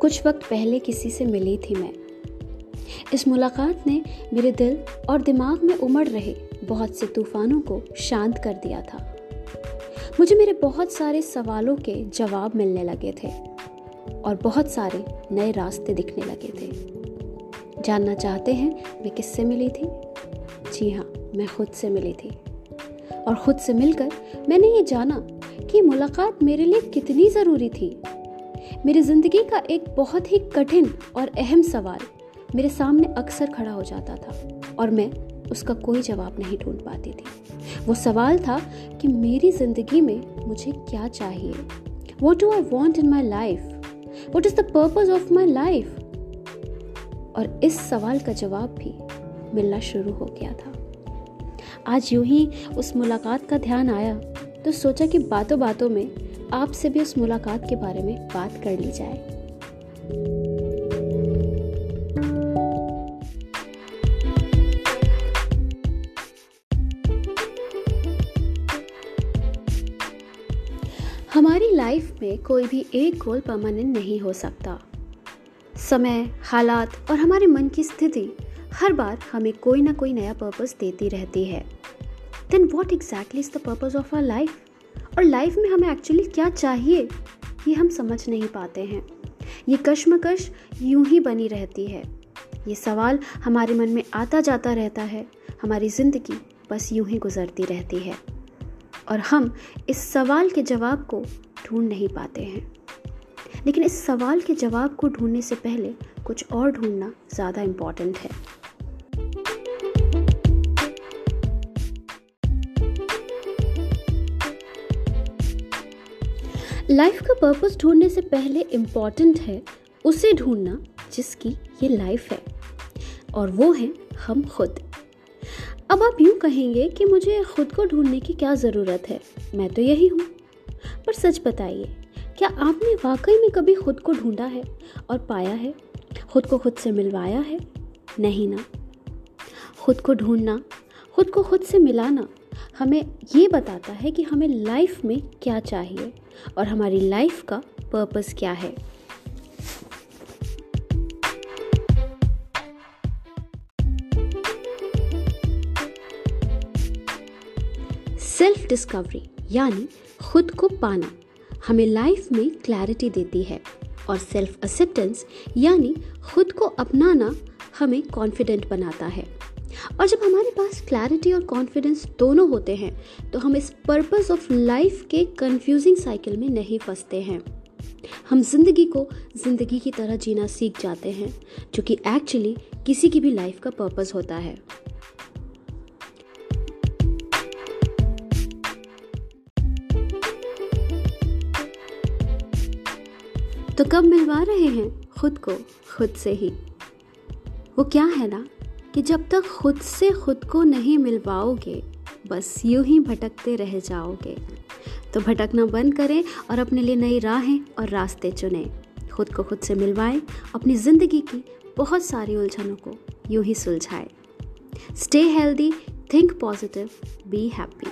कुछ वक्त पहले किसी से मिली थी मैं। इस मुलाकात ने मेरे दिल और दिमाग में उमड़ रहे बहुत से तूफानों को शांत कर दिया था। मुझे मेरे बहुत सारे सवालों के जवाब मिलने लगे थे और बहुत सारे नए रास्ते दिखने लगे थे। जानना चाहते हैं मैं किससे मिली थी? जी हाँ मैं खुद से मिली थी। और खुद से मिलकर मैंने ये जाना कि मुलाकात मेरे लिए कितनी ज़रूरी थी। मेरी ज़िंदगी का एक बहुत ही कठिन और अहम सवाल मेरे सामने अक्सर खड़ा हो जाता था और मैं उसका कोई जवाब नहीं ढूंढ पाती थी। वो सवाल था कि मेरी ज़िंदगी में मुझे क्या चाहिए? What do I want in my life what is the purpose of my life और इस सवाल का जवाब भी मिलना शुरू हो गया था। आज यूँ ही उस मुलाकात का ध्यान आया तो सोचा कि बातों बातों में आपसे भी उस मुलाकात के बारे में बात कर ली जाए। हमारी लाइफ में कोई भी एक गोल परमानेंट नहीं हो सकता। समय, हालात और हमारे मन की स्थिति, हर बार हमें कोई ना कोई नया पर्पस देती रहती है। Then what exactly is the purpose of our life और लाइफ में हमें एक्चुअली क्या चाहिए, ये हम समझ नहीं पाते हैं। ये कश्मकश यूँ ही बनी रहती है। ये सवाल हमारे मन में आता जाता रहता है, हमारी ज़िंदगी बस यूँ ही गुजरती रहती है। और हम इस सवाल के जवाब को ढूंढ नहीं पाते हैं। लेकिन इस सवाल के जवाब को ढूँढने से पहले कुछ और ढूंढना ज़्यादा इंपॉर्टेंट है। लाइफ का पर्पस ढूँढने से पहले इंपॉर्टेंट है उसे ढूंढना जिसकी ये लाइफ है। और वो है हम खुद। अब आप यूँ कहेंगे कि मुझे खुद को ढूँढने की क्या ज़रूरत है? मैं तो यही हूँ। पर सच बताइए, क्या आपने वाकई में कभी खुद को ढूंढा है और पाया है? खुद को खुद से मिलवाया है? नहीं ना। खुद को ढूंढना, खुद को खुद से मिलाना हमें ये बताता है कि हमें लाइफ में क्या चाहिए और हमारी लाइफ का पर्पस क्या है। सेल्फ डिस्कवरी यानी खुद को पाना, हमें लाइफ में क्लैरिटी देती है और सेल्फ एक्सेप्टेंस यानी खुद को अपनाना, हमें कॉन्फिडेंट बनाता है। और जब हमारे पास क्लैरिटी और कॉन्फिडेंस दोनों होते हैं तो हम इस पर्पस ऑफ़ लाइफ के कंफ्यूजिंग साइकिल में नहीं फंसते हैं। हम ज़िंदगी को ज़िंदगी की तरह जीना सीख जाते हैं, जो कि एक्चुअली किसी की भी लाइफ का पर्पस होता है। तो कब मिलवा रहे हैं खुद को, खुद से ही? वो क्या है ना? कि जब तक खुद से खुद को नहीं मिल पाओगे बस यूँ ही भटकते रह जाओगे। तो भटकना बंद करें और अपने लिए नई राहें और रास्ते चुनें। खुद को खुद से मिलवाएँ, अपनी ज़िंदगी की बहुत सारी उलझनों को यूँ ही सुलझाएँ। Stay healthy think positive be happy